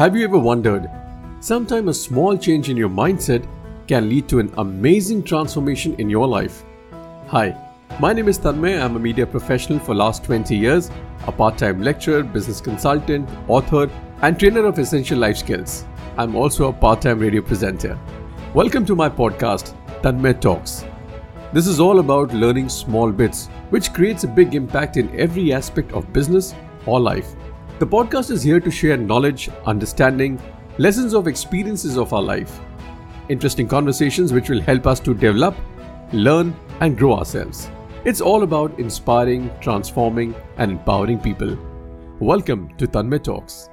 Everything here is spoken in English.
Have you ever wondered? Sometime a small change in your mindset can lead to an amazing transformation in your life. Hi, my name is Tanmay. I'm a media professional for last 20 years, a part-time lecturer, business consultant, author, and trainer of essential life skills. I'm also a part-time radio presenter. Welcome to my podcast, Tanmay Talks. This is all about learning small bits, which creates a big impact in every aspect of business or life. The podcast is here to share knowledge, understanding, lessons of experiences of our life, interesting conversations which will help us to develop, learn, and grow ourselves. It's all about inspiring, transforming, and empowering people. Welcome to Tanmay Talks.